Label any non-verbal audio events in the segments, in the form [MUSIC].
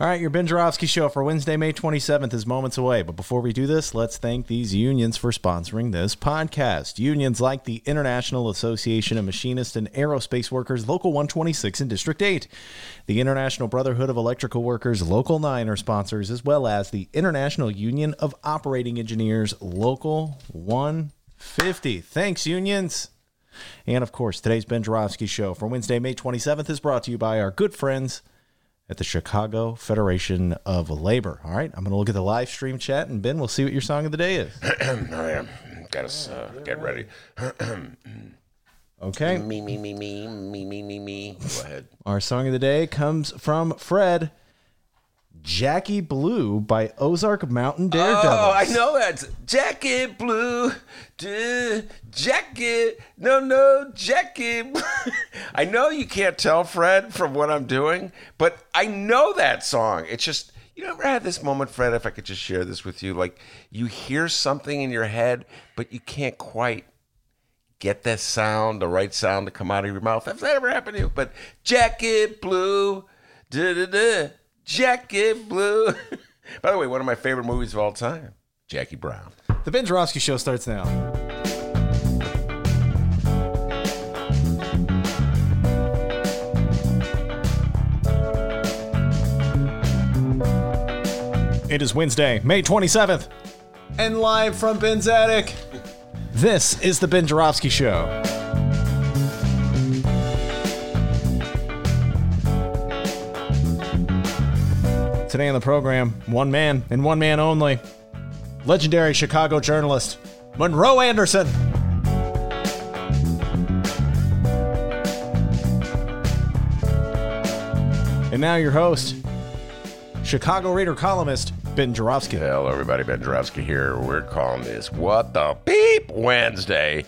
All right, your Ben Joravsky show for Wednesday, May 27th is moments away. But before we do this, let's thank these unions for sponsoring this podcast. Unions like the International Association of Machinists and Aerospace Workers, Local 126 in District 8. The International Brotherhood of Electrical Workers, Local 9 are sponsors, as well as the International Union of Operating Engineers, Local 150. Thanks, unions. And of course, today's Ben Joravsky show for Wednesday, May 27th is brought to you by our good friends at the Chicago Federation of Labor. All right, I'm going to look at the live stream chat, and Ben, we'll see what your song of the day is. I am. Got us uh, get ready. [CLEARS THROAT] okay. Me me me me me me me me. Go ahead. Our song of the day comes from Fred. Jackie Blue by Ozark Mountain Daredevils. Oh, I know that. Jacket blue. Duh, jacket. No, no, jacket. [LAUGHS] I know you can't tell, Fred, from what I'm doing, but I know that song. It's just, you ever had this moment, Fred, if I could just share this with you? Like, you hear something in your head, but you can't quite get that sound, the right sound to come out of your mouth. Has that ever happened to you? But jacket blue, da da da, jacket blue. [LAUGHS] By the way, one of my favorite movies of all time, Jackie Brown. The Ben Joravsky Show starts now. It is Wednesday, May 27th, and live from Ben's attic. This is the Ben Joravsky Show. Today on the program, one man and one man only legendary Chicago journalist, Monroe Anderson. And now your host, Chicago Reader columnist, Ben Joravsky. Hello, everybody. Ben Joravsky here. We're calling this What the Beep Wednesday.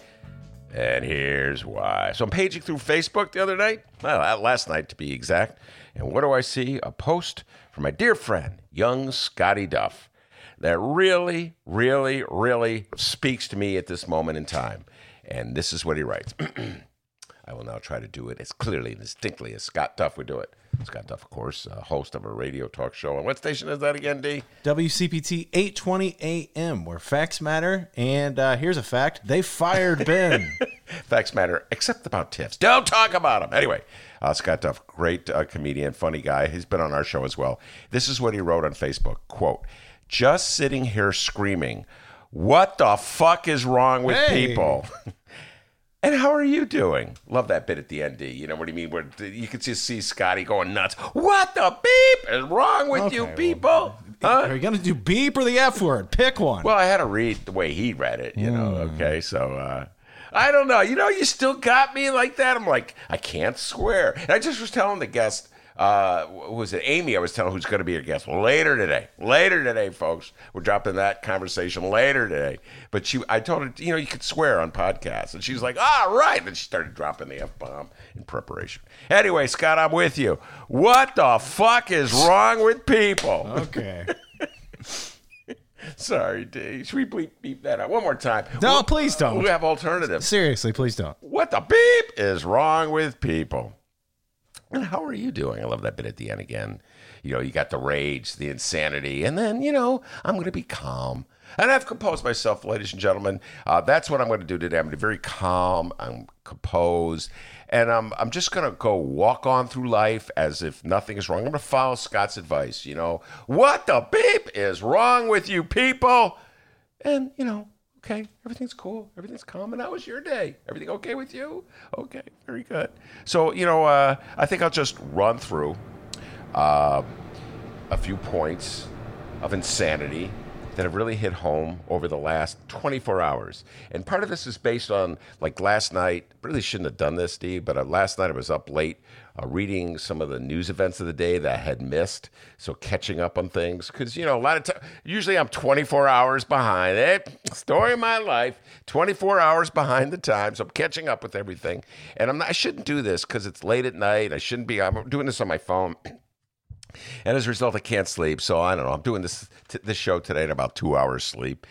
And here's why. So I'm paging through Facebook the other night, well, last night to be exact. And what do I see? A post from my dear friend, young Scotty Duff, that really, really, really speaks to me at this moment in time. And this is what he writes. [CLEARS THROAT] I will now try to do it as clearly and distinctly as Scott Duff would do it. Scott Duff, of course, uh, host of a radio talk show. And what station is that again, D? WCPT 820 AM, where facts matter. And uh, here's a fact they fired Ben. [LAUGHS] Facts matter, except about tips. Don't talk about them. Anyway, uh, Scott Duff, great uh, comedian, funny guy. He's been on our show as well. This is what he wrote on Facebook. Quote, just sitting here screaming, what the fuck is wrong with Hey. people? [LAUGHS] And how are you doing? Love that bit at the end, D. You know what I mean? Where you can just see Scotty going nuts. What the beep is wrong with you Okay, well, people? Huh? Are you going to do beep or the F word? Pick one. Well, I had to read the way he read it, you know. Okay, so uh, I don't know. You know, you still got me like that. I'm like, I can't swear. And I just was telling the guest, uh, was it Amy? I was telling who's going to be your guest later today. Later today, folks. We're dropping that conversation later today. But she, I told her, you know, you could swear on podcasts, and she's like, all right. Then she started dropping the f bomb in preparation. Anyway, Scott, I'm with you. What the fuck is wrong with people? okay. [LAUGHS] Sorry, D. Should we bleep beep that out one more time? No, We'll- please don't. We have alternatives. Seriously, please don't. What the beep is wrong with people? And how are you doing? I love that bit at the end again. You know, you got the rage, the insanity, and then, you know, I'm going to be calm. And I've composed myself, ladies and gentlemen. Uh, that's what I'm going to do today. I'm going to be very calm. I'm composed. And I'm, I'm just to go walk on through life as if nothing is wrong. I'm to follow Scott's advice. You know, what the beep is wrong with you people? And, you know, okay, everything's cool. Everything's calm. And how was your day? Everything okay with you? Okay, very good. So, you know, uh, I think I'll just run through uh, a few points of insanity that have really hit home over the last 24 hours. And part of this is based on, like last night, really shouldn't have done this, Steve, but uh, last night I was up late uh, reading some of the news events of the day that I had missed. So catching up on things. Because, you know, a lot of times, usually I'm 24 hours behind it. Story of my life, 24 hours behind the times. So I'm catching up with everything. And I'm not, I shouldn't do this because it's late at night. I shouldn't be, I'm doing this on my phone. And as a result, I can't sleep. So I don't know. I'm doing this t- this show today in about two hours sleep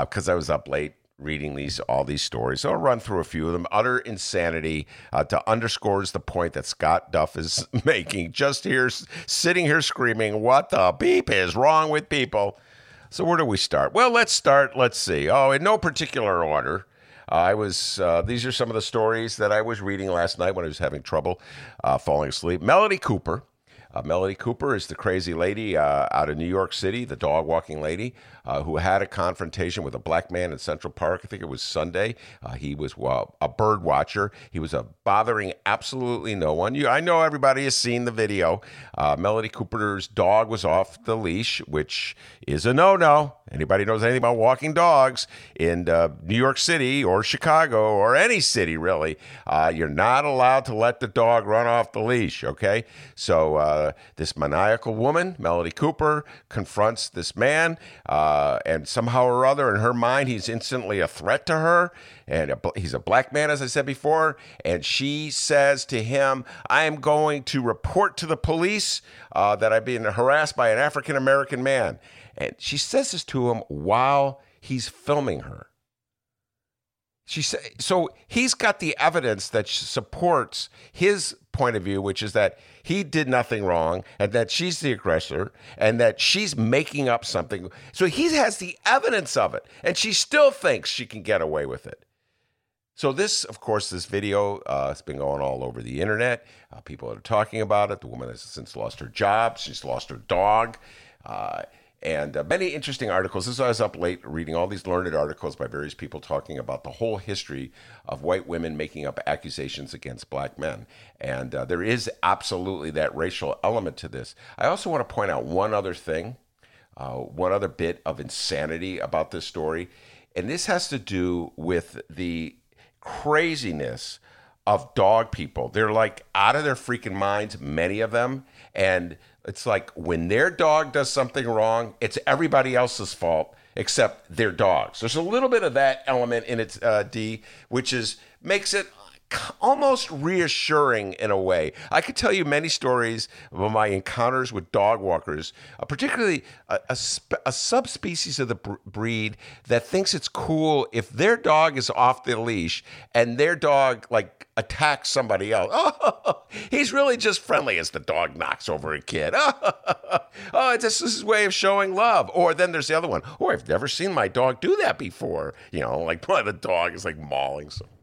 because uh, I was up late reading these all these stories. So I'll run through a few of them. Utter insanity uh, to underscores the point that Scott Duff is [LAUGHS] making. Just here, sitting here screaming, "What the beep is wrong with people?" So where do we start? Well, let's start. Let's see. Oh, in no particular order. I was. Uh, these are some of the stories that I was reading last night when I was having trouble uh, falling asleep. Melody Cooper uh, Melody Cooper is the crazy lady uh, out of New York City, the dog walking lady, uh, who had a confrontation with a black man in Central Park. I think it was Sunday. Uh, he was a bird watcher. He was bothering absolutely no one. You, I know everybody has seen the video. Uh, Melody Cooper's dog was off the leash, which is a no no. Anybody knows anything about walking dogs in uh, New York City or Chicago or any city, really, you're not allowed to let the dog run off the leash, okay? So, uh, this maniacal woman, Melody Cooper, confronts this man, uh, and somehow or other, in her mind, he's instantly a threat to her. And a, he's a black man, as I said before. And she says to him, I am going to report to the police uh, that I've been harassed by an African American man. And she says this to him while he's filming her. She said, so he's got the evidence that supports his point of view, which is that he did nothing wrong and that she's the aggressor and that she's making up something. So he has the evidence of it and she still thinks she can get away with it. So this, of course, this video uh, has been going all over the internet. Uh, people are talking about it. The woman has since lost her job. She's lost her dog. Uh, and uh, many interesting articles. This is I was up late reading all these learned articles by various people talking about the whole history of white women making up accusations against black men. And uh, there is absolutely that racial element to this. I also want to point out one other thing, uh, one other bit of insanity about this story. And this has to do with the craziness of dog people. They're like out of their freaking minds, many of them. And it's like when their dog does something wrong, it's everybody else's fault except their dogs. There's a little bit of that element in its uh, D, which is makes it almost reassuring in a way. I could tell you many stories of my encounters with dog walkers, uh, particularly a, a, a, subspecies of the br- breed that thinks it's cool if their dog is off the leash and their dog like attacks somebody else. [LAUGHS] Oh, he's really just friendly as the dog knocks over a kid. [LAUGHS] Oh, it's just his way of showing love. Or then there's the other one. Oh, I've never seen my dog do that before. You know, like [LAUGHS] the dog is like mauling someone.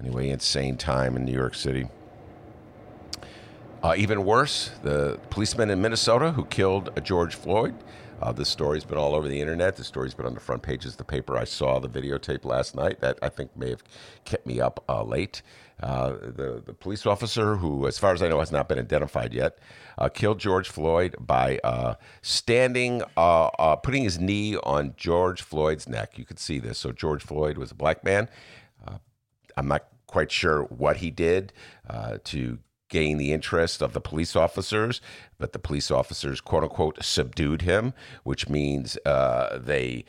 Anyway, insane time in New York City. Uh, even worse, the policeman in Minnesota who killed George Floyd. Uh, this story's been all over the internet. The story's been on the front pages of the paper. I saw the videotape last night. That I think may have kept me up uh, late. Uh, the, the police officer, who, as far as I know, has not been identified yet, uh, killed George Floyd by uh, standing, uh, putting his knee on George Floyd's neck. You could see this. So George Floyd was a black man. I'm not quite sure what he did uh, to gain the interest of the police officers, but the police officers, quote unquote, subdued him, which means uh, they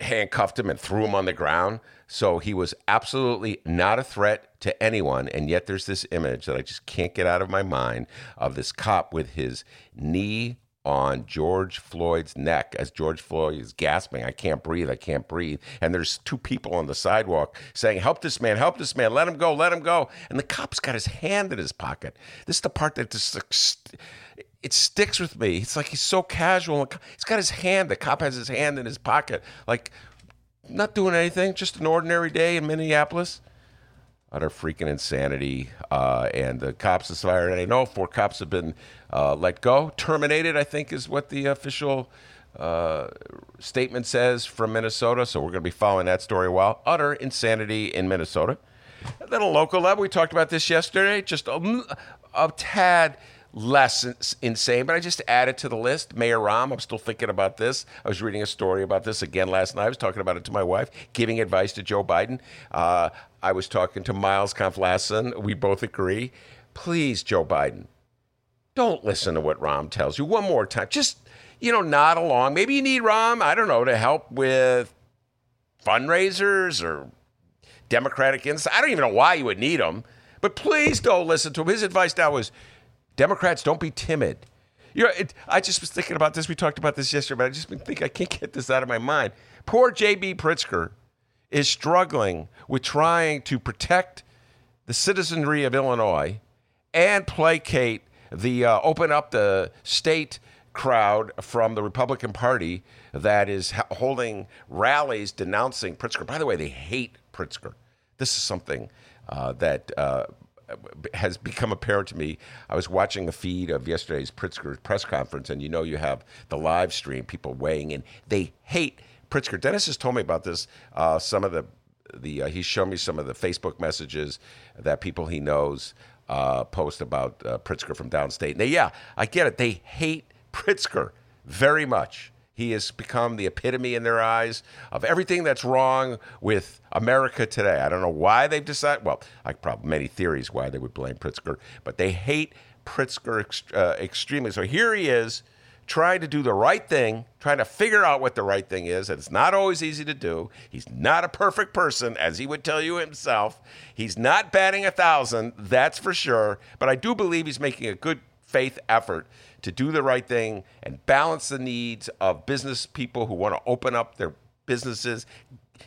handcuffed him and threw him on the ground. So he was absolutely not a threat to anyone. And yet there's this image that I just can't get out of my mind of this cop with his knee on George Floyd's neck as George Floyd is gasping, I can't breathe, I can't breathe. And there's two people on the sidewalk saying, Help this man, help this man, let him go, let him go. And the cop's got his hand in his pocket. This is the part that just it sticks with me. It's like he's so casual. He's got his hand, the cop has his hand in his pocket, like not doing anything, just an ordinary day in Minneapolis utter freaking insanity. Uh, and the cops, as as I know, four cops have been uh, let go, terminated. I think is what the official uh, statement says from Minnesota. So we're going to be following that story a while. Utter insanity in Minnesota. Then a local level, we talked about this yesterday. Just a, a tad less insane, but I just added to the list. Mayor Rahm, I'm still thinking about this. I was reading a story about this again last night. I was talking about it to my wife, giving advice to Joe Biden. Uh, I was talking to Miles Konflassen. We both agree. Please, Joe Biden, don't listen to what Rahm tells you one more time. Just, you know, nod along. Maybe you need Rahm, I don't know, to help with fundraisers or Democratic. I don't even know why you would need him, but please don't listen to him. His advice now is Democrats, don't be timid. You know, it, I just was thinking about this. We talked about this yesterday, but I just been thinking I can't get this out of my mind. Poor J.B. Pritzker is struggling with trying to protect the citizenry of Illinois and placate the uh, open up the state crowd from the Republican Party that is holding rallies denouncing Pritzker. By the way, they hate Pritzker. This is something uh, that uh, has become apparent to me. I was watching a feed of yesterday's Pritzker press conference, and you know you have the live stream, people weighing in. They hate Pritzker. Dennis has told me about this. Uh, some of the the uh, he's shown me some of the Facebook messages that people he knows uh, post about uh, Pritzker from downstate. They, yeah, I get it. They hate Pritzker very much. He has become the epitome in their eyes of everything that's wrong with America today. I don't know why they've decided. Well, I probably many theories why they would blame Pritzker, but they hate Pritzker ex- uh, extremely. So here he is trying to do the right thing, trying to figure out what the right thing is. And it's not always easy to do. He's not a perfect person, as he would tell you himself. He's not batting a thousand, that's for sure. But I do believe he's making a good faith effort to do the right thing and balance the needs of business people who want to open up their businesses,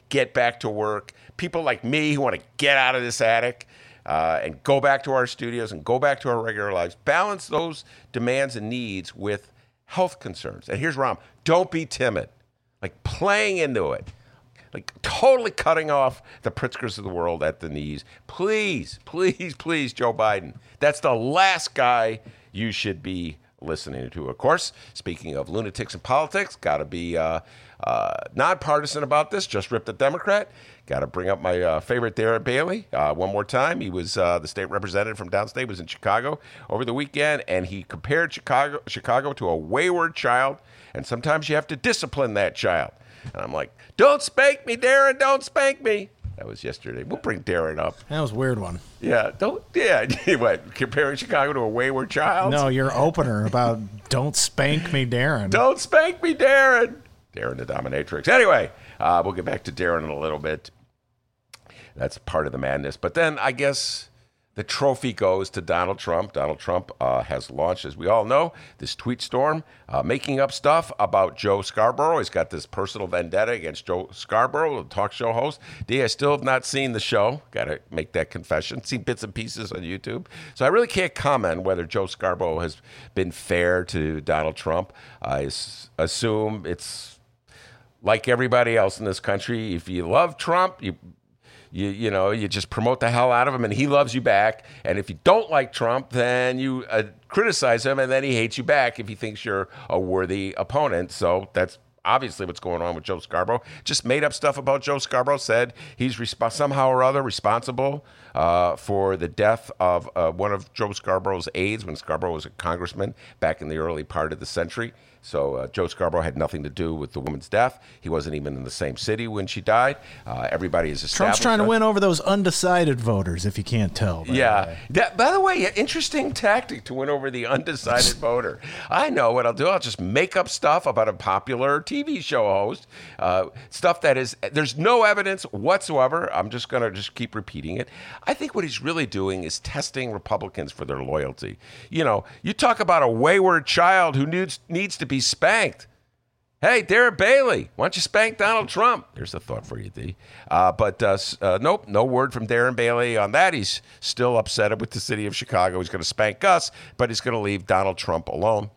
get back to work, people like me who want to get out of this attic. Uh, and go back to our studios and go back to our regular lives. Balance those demands and needs with health concerns. And here's Rahm don't be timid, like playing into it, like totally cutting off the Pritzkers of the world at the knees. Please, please, please, Joe Biden. That's the last guy you should be listening to. Of course, speaking of lunatics and politics, got to be uh, uh, nonpartisan about this. Just ripped a Democrat. Got to bring up my uh, favorite Darren Bailey uh, one more time. He was uh, the state representative from downstate. Was in Chicago over the weekend, and he compared Chicago Chicago to a wayward child. And sometimes you have to discipline that child. And I'm like, don't spank me, Darren. Don't spank me. That was yesterday. We'll bring Darren up. That was a weird one. Yeah, don't. Yeah, [LAUGHS] what? Comparing Chicago to a wayward child? No, your opener about don't spank me, Darren. Don't spank me, Darren. Darren the Dominatrix. Anyway, uh, we'll get back to Darren in a little bit. That's part of the madness. But then I guess the trophy goes to Donald Trump. Donald Trump uh, has launched, as we all know, this tweet storm, uh, making up stuff about Joe Scarborough. He's got this personal vendetta against Joe Scarborough, the talk show host. D, I still have not seen the show. Got to make that confession. Seen bits and pieces on YouTube. So I really can't comment whether Joe Scarborough has been fair to Donald Trump. I assume it's like everybody else in this country. If you love Trump, you you you know you just promote the hell out of him and he loves you back. And if you don't like trump then you uh, criticize him and then he hates you back if he thinks you're a worthy opponent. So that's obviously what's going on with joe scarborough. Just made up stuff about joe scarborough said he's resp- somehow or other responsible uh, for the death of uh, one of joe scarborough's aides when scarborough was a congressman back in the early part of the century so uh, Joe Scarborough had nothing to do with the woman's death. He wasn't even in the same city when she died. Uh, everybody is established. Trump's trying to win over those undecided voters, if you can't tell. Yeah. That, by the way, interesting tactic to win over the undecided [LAUGHS] voter. I know what I'll do. I'll just make up stuff about a popular TV show host, uh, stuff that is there's no evidence whatsoever. I'm just going to just keep repeating it. I think what he's really doing is testing Republicans for their loyalty. You know, you talk about a wayward child who needs needs to be spanked. Hey, Darren Bailey, why don't you spank Donald Trump? There's a thought for you, D. Uh, but uh, uh, nope, no word from Darren Bailey on that. He's still upset with the city of Chicago. He's going to spank us, but he's going to leave Donald Trump alone.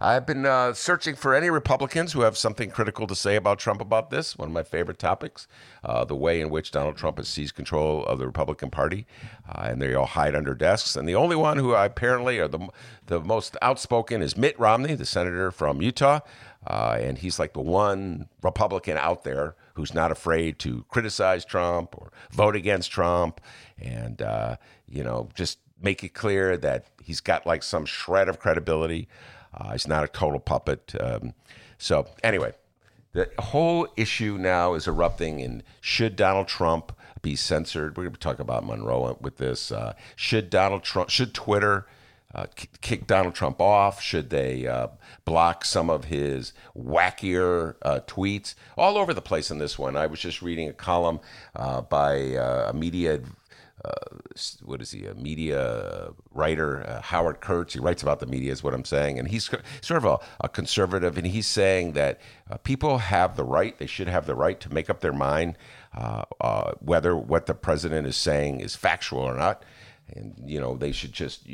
I've been uh, searching for any Republicans who have something critical to say about Trump about this. One of my favorite topics, uh, the way in which Donald Trump has seized control of the Republican Party, uh, and they all hide under desks. And the only one who apparently are the the most outspoken is Mitt Romney, the senator from Utah, uh, and he's like the one Republican out there who's not afraid to criticize Trump or vote against Trump, and uh, you know just make it clear that he's got like some shred of credibility. Uh, he's not a total puppet. Um, so anyway, the whole issue now is erupting in should Donald Trump be censored? We're going to talk about Monroe with this. Uh, should Donald Trump, should Twitter uh, kick Donald Trump off? Should they uh, block some of his wackier uh, tweets? All over the place in this one. I was just reading a column uh, by uh, a media uh, what is he, a media writer, uh, Howard Kurtz. He writes about the media, is what I'm saying. And he's sort of a, a conservative, and he's saying that uh, people have the right, they should have the right to make up their mind uh, uh, whether what the president is saying is factual or not. And, you know, they should just,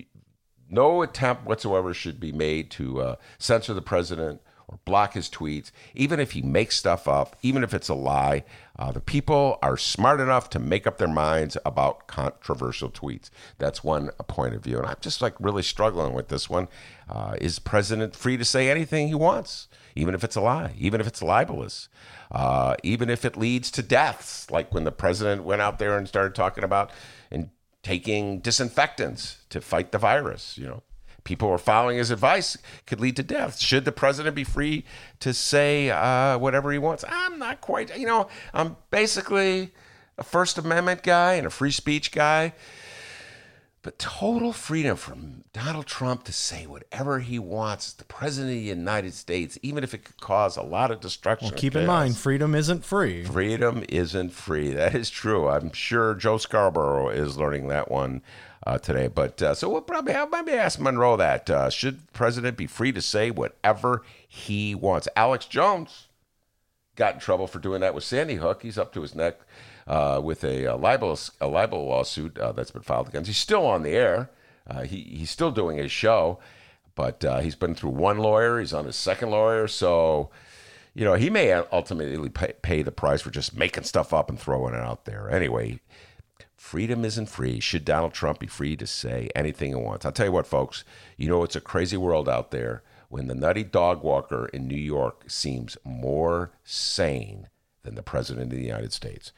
no attempt whatsoever should be made to uh, censor the president or block his tweets, even if he makes stuff up, even if it's a lie. Uh, the people are smart enough to make up their minds about controversial tweets. That's one point of view. And I'm just like really struggling with this one. Uh, is president free to say anything he wants, even if it's a lie, even if it's libelous, uh, even if it leads to deaths, like when the president went out there and started talking about and taking disinfectants to fight the virus, you know? People are following his advice could lead to death. Should the president be free to say uh, whatever he wants? I'm not quite, you know, I'm basically a First Amendment guy and a free speech guy. But total freedom from Donald Trump to say whatever he wants, the president of the United States, even if it could cause a lot of destruction. Well, keep in mind, freedom isn't free. Freedom isn't free. That is true. I'm sure Joe Scarborough is learning that one uh, today. But uh, so we'll probably have, maybe ask Monroe that uh, should the president be free to say whatever he wants? Alex Jones got in trouble for doing that with Sandy Hook. He's up to his neck uh, with a, a, libel a libel lawsuit uh, that's been filed against. He's still on the air. Uh, he he's still doing his show, but he's been through one lawyer. He's on his second lawyer, so you know, he may ultimately pay, the price for just making stuff up and throwing it out there. Anyway, Freedom isn't free. Should Donald Trump be free to say anything he wants? I'll tell you what, folks, you know, it's a crazy world out there when the nutty dog walker in New York seems more sane than the President of the United States.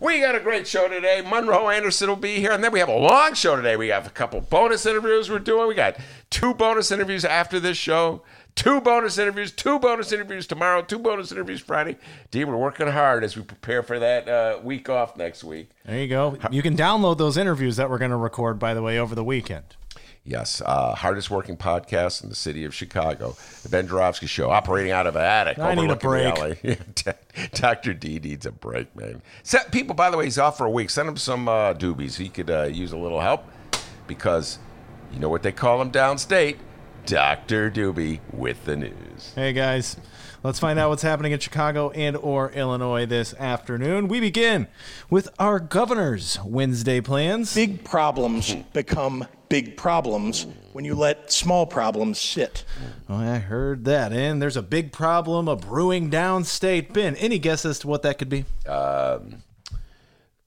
We got a great show today. Monroe Anderson will be here. And then we have a long show today. We have a couple bonus interviews we're doing. We got two bonus interviews after this show two bonus interviews, two bonus interviews tomorrow, two bonus interviews Friday. Dean, we're working hard as we prepare for that uh, week off next week. There you go. You can download those interviews that we're going to record, by the way, over the weekend. Yes, uh, hardest working podcast in the city of Chicago, the Ben Joravsky Show, operating out of an attic. I need a break. [LAUGHS] Dr. D needs a break, man. Set people, by the way, he's off for a week. Send him some uh, doobies. He could uh, use a little help because you know what they call him downstate Dr. Doobie with the news. Hey guys, let's find out what's happening in Chicago and or Illinois this afternoon. We begin with our governor's Wednesday plans. Big problems become big problems when you let small problems sit. Oh, I heard that. And there's a big problem, a brewing downstate. Ben, any guess as to what that could be? Um,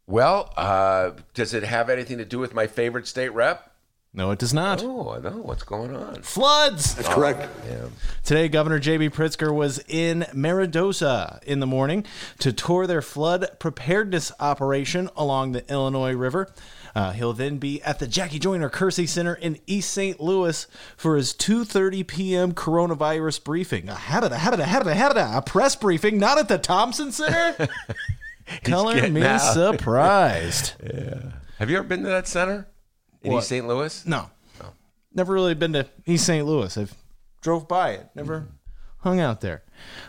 well, uh, does it have anything to do with my favorite state rep? No, it does not. Oh, I know what's going on. Floods. That's correct. Oh, yeah. Today, Governor J.B. Pritzker was in Meredosia in the morning to tour their flood preparedness operation along the Illinois River. Uh, he'll then be at the Jackie Joyner Kersee Center in East St. Louis for his 2:30 p.m. coronavirus briefing. A habit, a habit, a habit, a habit, a press briefing, not at the Thompson Center. [LAUGHS] Color me out. surprised. [LAUGHS] yeah. Have you ever been to that center? In? East St. Louis? No. no. Never really been to East St. Louis. I've drove by it. Never mm-hmm. hung out there.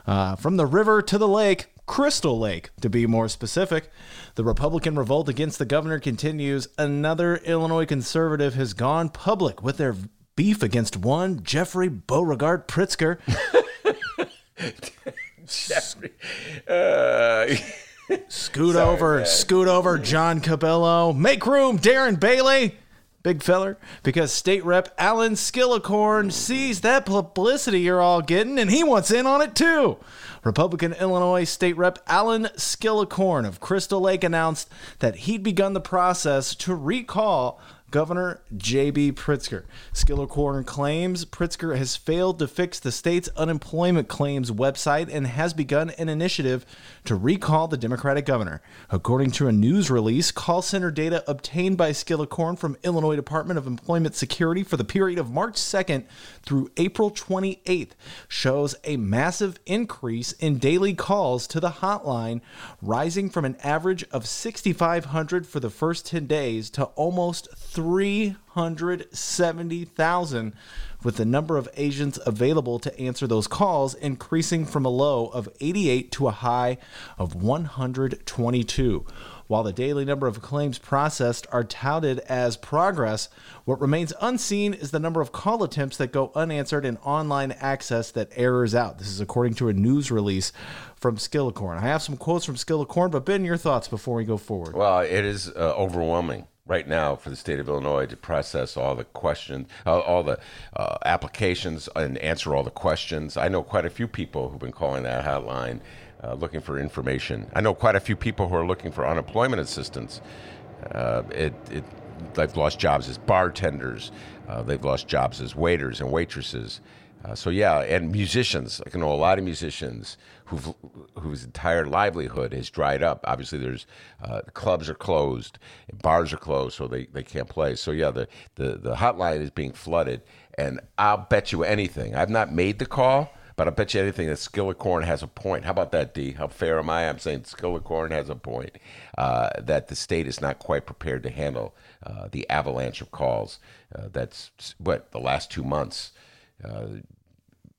Uh, from the river to the lake, Crystal Lake, to be more specific. The Republican revolt against the governor continues. Another Illinois conservative has gone public with their beef against one Jeffrey Beauregard Pritzker. [LAUGHS] Jeffrey. Uh, [LAUGHS] scoot Sorry, over, man. scoot over, John Cabello. Make room, Darren Bailey big feller, because State Rep Allen Skillicorn sees that publicity you're all getting and he wants in on it too. Republican Illinois State Rep Allen Skillicorn of Crystal Lake announced that he'd begun the process to recall Governor J.B. Pritzker. Skillicorn claims Pritzker has failed to fix the state's unemployment claims website and has begun an initiative to recall the Democratic governor. According to a news release, call center data obtained by Skillicorn from Illinois Department of Employment Security for the period of March 2nd through April 28th shows a massive increase in daily calls to the hotline, rising from an average of 6,500 for the first 10 days to almost 370,000, with the number of agents available to answer those calls increasing from a low of 88 to a high of 122. While the daily number of claims processed are touted as progress, what remains unseen is the number of call attempts that go unanswered and online access that errors out. This is according to a news release from Skillicorn. I have some quotes from Skillicorn, but Ben, your thoughts before we go forward. Well, it is uh, overwhelming right now for the state of Illinois to process all the questions, uh, all the uh, applications, and answer all the questions. I know quite a few people who've been calling that hotline uh, looking for information. I know quite a few people who are looking for unemployment assistance. Uh, it, it, they've lost jobs as bartenders. Uh, they've lost jobs as waiters and waitresses. Uh, so yeah, and musicians. I know a lot of musicians who've, whose entire livelihood has dried up. Obviously, there's uh, clubs are closed, bars are closed, so they, they can't play. So yeah, the, the the hotline is being flooded, and I'll bet you anything. I've not made the call, but I bet you anything that Skillicorn has a point. How about that, D? How fair am I? I'm saying Skillicorn has a point uh, that the state is not quite prepared to handle uh, the avalanche of calls. Uh, that's what the last two months. Uh,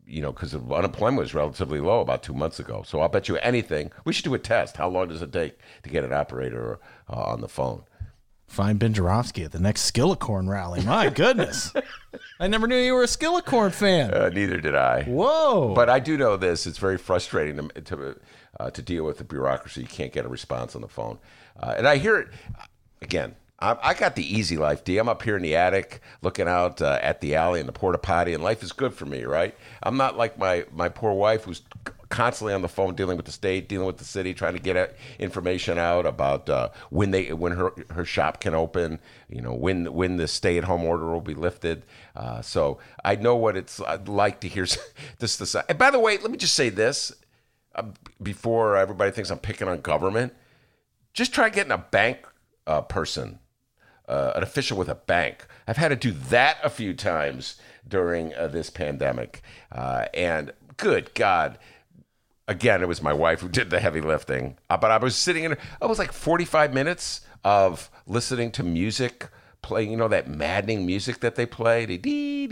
you know, because unemployment was relatively low about two months ago. So I'll bet you anything. We should do a test. How long does it take to get an operator uh, on the phone? Find Ben Joravsky at the next Skillicorn rally. My [LAUGHS] goodness. I never knew you were a Skillicorn fan. Uh, neither did I. Whoa. But I do know this. It's very frustrating to, to, uh, to deal with the bureaucracy. You can't get a response on the phone. Uh, and I hear it, again, I, got the easy life, D. I'm up here in the attic looking out uh, at the alley and the porta potty, and life is good for me, right? I'm not like my, my poor wife who's constantly on the phone dealing with the state, dealing with the city, trying to get information out about uh, when they when her her shop can open, you know, when when the stay at home order will be lifted. Uh, so I know what it's like to hear [LAUGHS] this. This. And by the way, let me just say this uh, before everybody thinks I'm picking on government. Just try getting a bank uh, person uh, an official with a bank. I've had to do that a few times during uh, this pandemic. Uh, and good God, again, it was my wife who did the heavy lifting. Uh, but I was sitting in, it was like 45 minutes of listening to music playing, you know, that maddening music that they play. Dee, dee,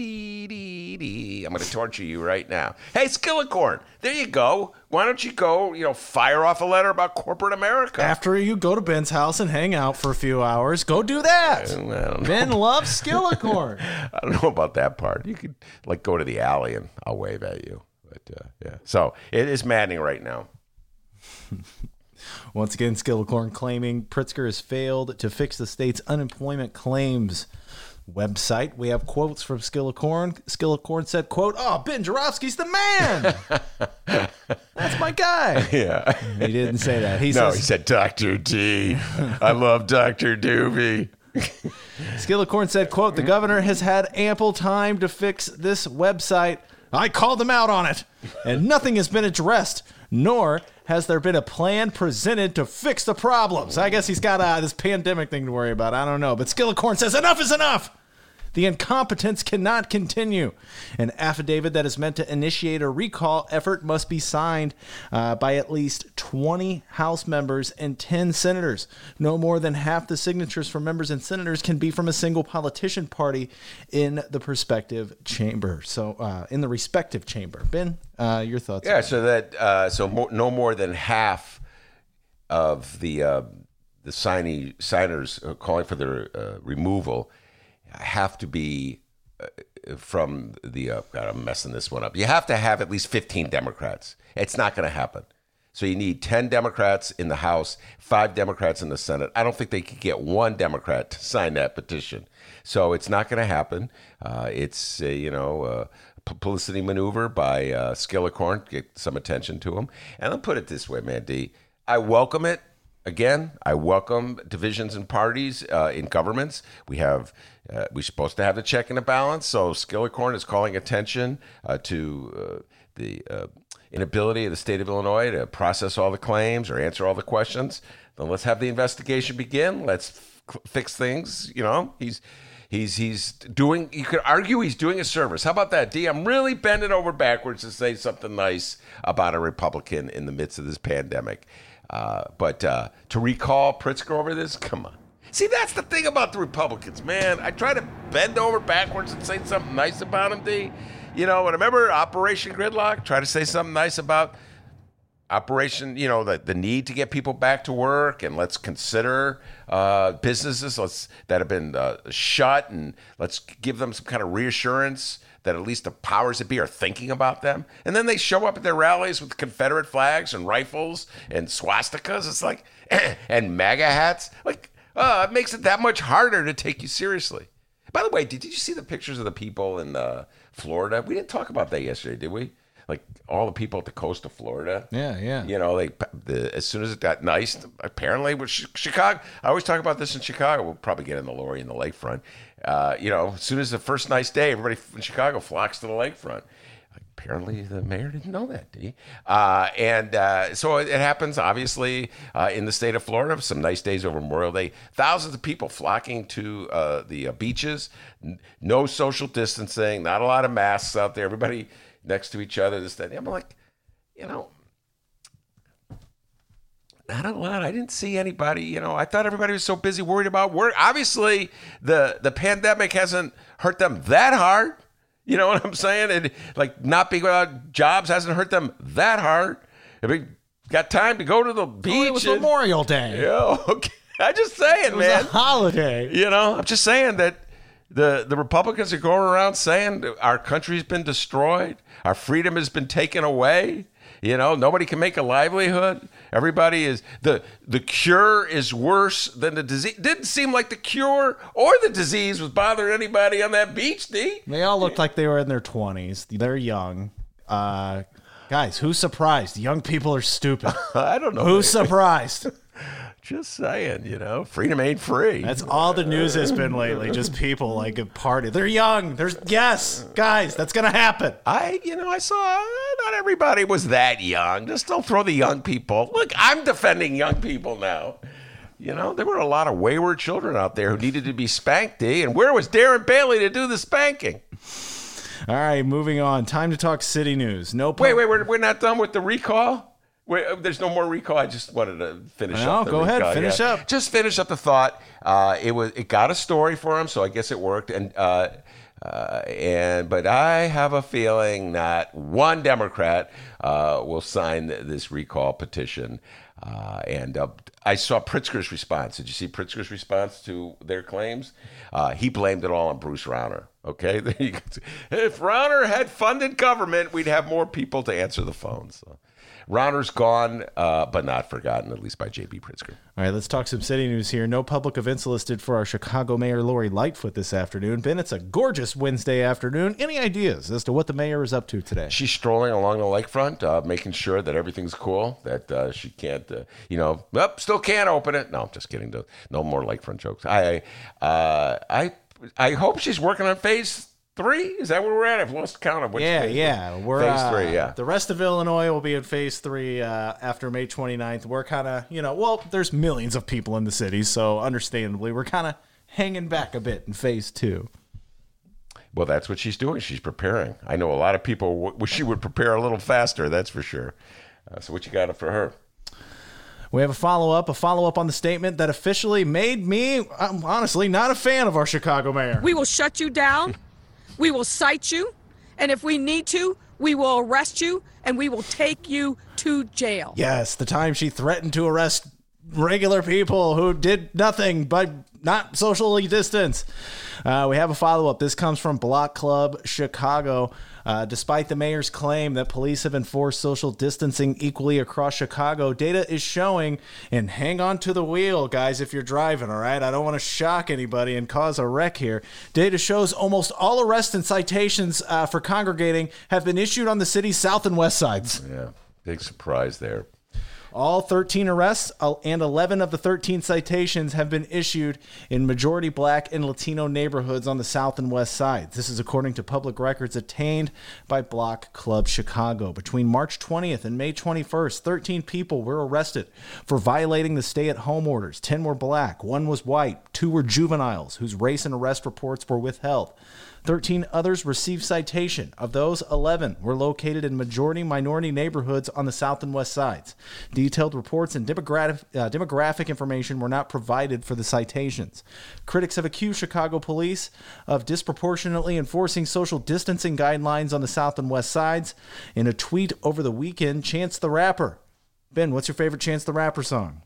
dee, dee. I'm going to torture you right now. Hey, Skillicorn, there you go. Why don't you go, you know, fire off a letter about corporate America? After you go to Ben's house and hang out for a few hours, go do that. Ben loves Skillicorn. [LAUGHS] I don't know about that part. You could, like, go to the alley and I'll wave at you. But, uh, yeah. So it is maddening right now. [LAUGHS] Once again, Skillicorn claiming Pritzker has failed to fix the state's unemployment claims website. We have quotes from Skillicorn. Skillicorn said, quote, Oh, Ben Joravsky's the man. [LAUGHS] That's my guy. Yeah. He didn't say that. He no, says, he said Dr. D. I love Dr. Doobie. [LAUGHS] Skillicorn said, quote, the governor has had ample time to fix this website. I called him out on it, and nothing has been addressed, nor has there been a plan presented to fix the problems? I guess he's got uh, this pandemic thing to worry about. I don't know. But Skillicorn says enough is enough. The incompetence cannot continue. An affidavit that is meant to initiate a recall effort must be signed uh, by at least 20 House members and 10 senators. No more than half the signatures from members and senators can be from a single politician party in the prospective chamber. So, uh, in the respective chamber. Ben, uh, your thoughts? Yeah, so that uh, so mo- no more than half of the uh, the signee, signers calling for their uh, removal have to be uh, from the. Uh, God, I'm messing this one up. You have to have at least 15 Democrats. It's not going to happen. So you need 10 Democrats in the House, five Democrats in the Senate. I don't think they could get one Democrat to sign that petition. So it's not going to happen. Uh, it's, uh, you know, uh, publicity maneuver by uh, Skillicorn, get some attention to him. And I'll put it this way, man, I welcome it again, I welcome divisions and parties uh, in governments. We have uh, we're supposed to have the check and the balance. So Skillicorn is calling attention uh, to uh, the uh, inability of the state of Illinois to process all the claims or answer all the questions. Then let's have the investigation begin. Let's f- fix things. You know, he's. He's he's doing. You could argue he's doing a service. How about that, D? I'm really bending over backwards to say something nice about a Republican in the midst of this pandemic. Uh, but uh, to recall Pritzker over this, come on. See, that's the thing about the Republicans, man. I try to bend over backwards and say something nice about them, D. You know, and remember Operation Gridlock? Try to say something nice about operation you know the, the need to get people back to work and let's consider uh, businesses let's that have been uh, shut and let's give them some kind of reassurance that at least the powers that be are thinking about them and then they show up at their rallies with confederate flags and rifles and swastikas it's like [CLEARS THROAT] and maga hats like uh, it makes it that much harder to take you seriously by the way did you see the pictures of the people in uh, florida we didn't talk about that yesterday did we like all the people at the coast of Florida. Yeah, yeah. You know, like the, as soon as it got nice, apparently with Chicago. I always talk about this in Chicago. We'll probably get in the lorry in the lakefront. Uh, you know, as soon as the first nice day, everybody in Chicago flocks to the lakefront. Apparently, the mayor didn't know that, did he? Uh, and uh, so it, happens, obviously, uh, in the state of Florida. Some nice days over Memorial Day. Thousands of people flocking to uh, the uh, beaches. No social distancing. Not a lot of masks out there. Everybody next to each other. This, that. I'm like, you know, not a lot. I didn't see anybody. You know, I thought everybody was so busy worried about work. Obviously, the the pandemic hasn't hurt them that hard. You know what I'm saying? And like not being without uh, jobs hasn't hurt them that hard. I mean, got time to go to the beach. Oh, it was and, Memorial Day. [LAUGHS] Yeah, okay. I'm just saying, it was man. A holiday. You know, I'm just saying that the the Republicans are going around saying our country's been destroyed, our freedom has been taken away. You know, nobody can make a livelihood. Everybody is the the cure is worse than the disease. Didn't seem like the cure or the disease was bothering anybody on that beach, D. They all looked like they were in their twenties. They're young. Uh, guys, who's surprised? Young people are stupid. [LAUGHS] I don't know. Who's surprised? [LAUGHS] Just saying, you know, freedom ain't free. That's all the news has been lately. Just people like a party. They're young. There's yes, guys, that's gonna happen. I, you know, I saw uh, not everybody was that young. Just don't throw the young people. Look, I'm defending young people now. You know, there were a lot of wayward children out there who needed to be spanked, D. And where was Darren Bailey to do the spanking? All right, moving on. Time to talk city news. No. Wait, wait, we're, we're not done with the recall. Wait, uh, there's no more recall. I just wanted to finish no, up. No, go recall. ahead, finish yeah. up. Just finish up the thought. Uh, it was it got a story for him, so I guess it worked. And uh, uh, and but I have a feeling that one Democrat uh, will sign this recall petition. Uh, and I saw Pritzker's response. Did you see Pritzker's response to their claims? he blamed it all on Bruce Rauner. Okay, [LAUGHS] if Rauner had funded government, we'd have more people to answer the phones. So. Rauner's gone, uh, but not forgotten, at least by J.B. Pritzker. All right, let's talk some city news here. No public events listed for our Chicago Mayor Lori Lightfoot this afternoon. Ben, it's a gorgeous Wednesday afternoon. Any ideas as to what the mayor is up to today? She's strolling along the lakefront, uh, making sure that everything's cool, that uh, she can't, uh, you know, oh, still can't open it. No, I'm just kidding. No more lakefront jokes. I, uh, I, I hope she's working on phase three? Is that where we're at? I've lost count of which. Yeah, phase yeah. We're phase uh, three. Yeah. The rest of Illinois will be in phase three uh, after May 29th. We're kind of, you know, well, there's millions of people in the city, so understandably, we're kind of hanging back a bit in phase two. Well, that's what she's doing. She's preparing. I know a lot of people wish she would prepare a little faster. That's for sure. Uh, so, what you got for her? We have a follow up, a follow up on the statement that officially made me, I'm honestly not a fan of our Chicago mayor. We will shut you down. We will cite you, and if we need to, we will arrest you and we will take you to jail. Yes, the time she threatened to arrest regular people who did nothing but not socially distance. Uh, we have a follow up. This comes from Block Club Chicago. Uh, despite the mayor's claim that police have enforced social distancing equally across Chicago, data is showing, and hang on to the wheel, guys, if you're driving, all right? I don't want to shock anybody and cause a wreck here. Data shows almost all arrests and citations uh, for congregating have been issued on the city's south and west sides. Yeah, big surprise there. All 13 arrests uh, and 11 of the 13 citations have been issued in majority black and Latino neighborhoods on the south and west sides. This is according to public records attained by Block Club Chicago. Between March 20th and May 21st, 13 people were arrested for violating the stay at home orders. 10 were black, one was white, two were juveniles whose race and arrest reports were withheld. 13 others received citation. Of those, 11 were located in majority minority neighborhoods on the south and west sides. Detailed reports and demographic, uh, demographic information were not provided for the citations. Critics have accused Chicago police of disproportionately enforcing social distancing guidelines on the south and west sides. In a tweet over the weekend, Chance the Rapper. Ben, what's your favorite Chance the Rapper song?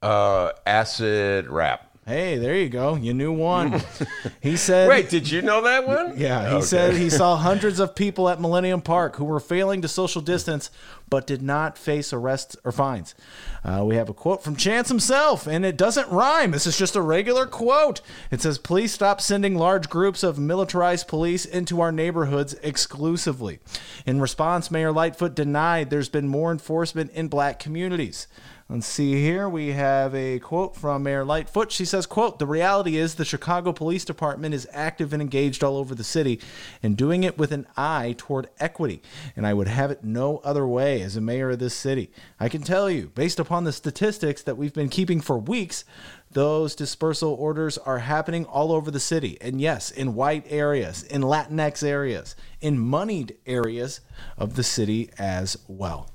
Uh, acid rap. Hey, there you go. You knew one. [LAUGHS] he said. Wait, did you know that one? Yeah, he Okay. said he saw [LAUGHS] hundreds of people at Millennium Park who were failing to social distance but did not face arrests or fines. Uh, we have a quote from Chance himself, and it doesn't rhyme. This is just a regular quote. It says, Please stop sending large groups of militarized police into our neighborhoods exclusively. In response, Mayor Lightfoot denied there's been more enforcement in black communities. Let's see here. We have a quote from Mayor Lightfoot. She says, quote, the reality is the Chicago Police Department is active and engaged all over the city and doing it with an eye toward equity. And I would have it no other way as a mayor of this city. I can tell you, based upon the statistics that we've been keeping for weeks, those dispersal orders are happening all over the city. And yes, in white areas, in Latinx areas, in moneyed areas of the city as well.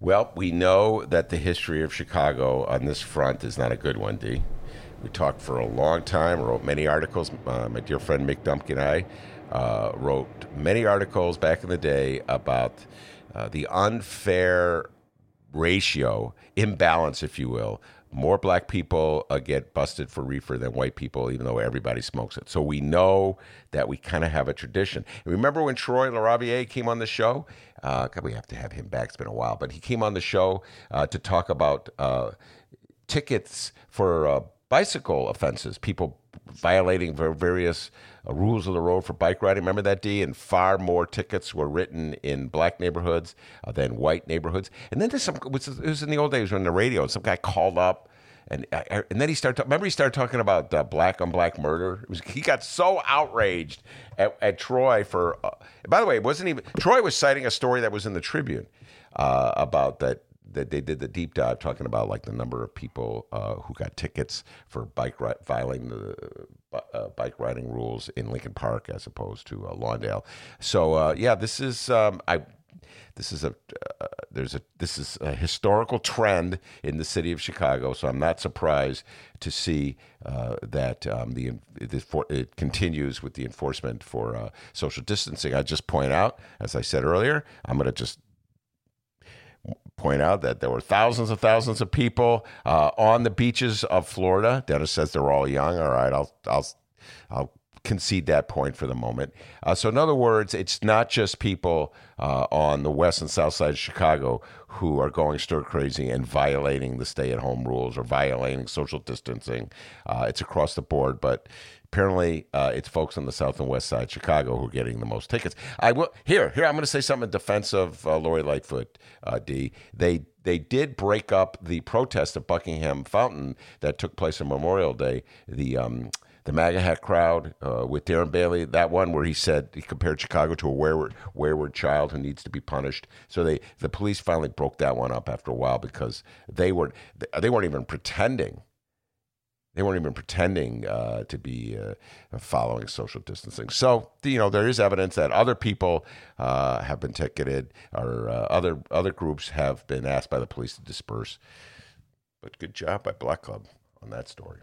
Well, we know that the history of Chicago on this front is not a good one, D. We talked for a long time, wrote many articles. Uh, my dear friend Mick Dumke and I uh, wrote many articles back in the day about uh, the unfair ratio, imbalance, if you will. More black people uh, get busted for reefer than white people, even though everybody smokes it. So we know that we kind of have a tradition. And remember when Troy LaRaviere came on the show? Uh, we have to have him back. It's been a while, but he came on the show uh, to talk about uh, tickets for uh, bicycle offenses, people violating various uh, rules of the road for bike riding. Remember that, D? And far more tickets were written in black neighborhoods uh, than white neighborhoods. And then there's some, it was, in the old days on the radio, and some guy called up. And, uh, and then he started. Remember, he started talking about uh, black on black murder. Was, he got so outraged at, at Troy for. Uh, by the way, it wasn't even Troy was citing a story that was in the Tribune uh, about that that they did the deep dive talking about like the number of people uh, who got tickets for bike ri- violating the uh, bike riding rules in Lincoln Park as opposed to uh, Lawndale. So yeah, this is um, I. This is a uh, there's a this is a historical trend in the city of Chicago. So I'm not surprised to see uh, that um, the it, for, it continues with the enforcement for uh, social distancing. I just point out, as I said earlier, I'm going to just point out that there were thousands and thousands of people uh, on the beaches of Florida. Dennis says they're all young. All right, I'll I'll I'll concede that point for the moment. Uh, so, in other words, it's not just people uh, on the west and south side of Chicago who are going stir crazy and violating the stay at home rules or violating social distancing. Uh, it's across the board, but apparently uh, it's folks on the south and west side of Chicago who are getting the most tickets. I will here here I'm going to say something in defense of uh, Lori Lightfoot. Uh, D they they did break up the protest at Buckingham Fountain that took place on Memorial Day. The um, the MAGA hat crowd uh, with Darren Bailey, that one where he said he compared Chicago to a wayward, wayward child who needs to be punished. So they the police finally broke that one up after a while because they were they weren't even pretending they weren't even pretending uh, to be uh, following social distancing. So you know there is evidence that other people uh, have been ticketed, or uh, other other groups have been asked by the police to disperse. But good job by Block Club on that story.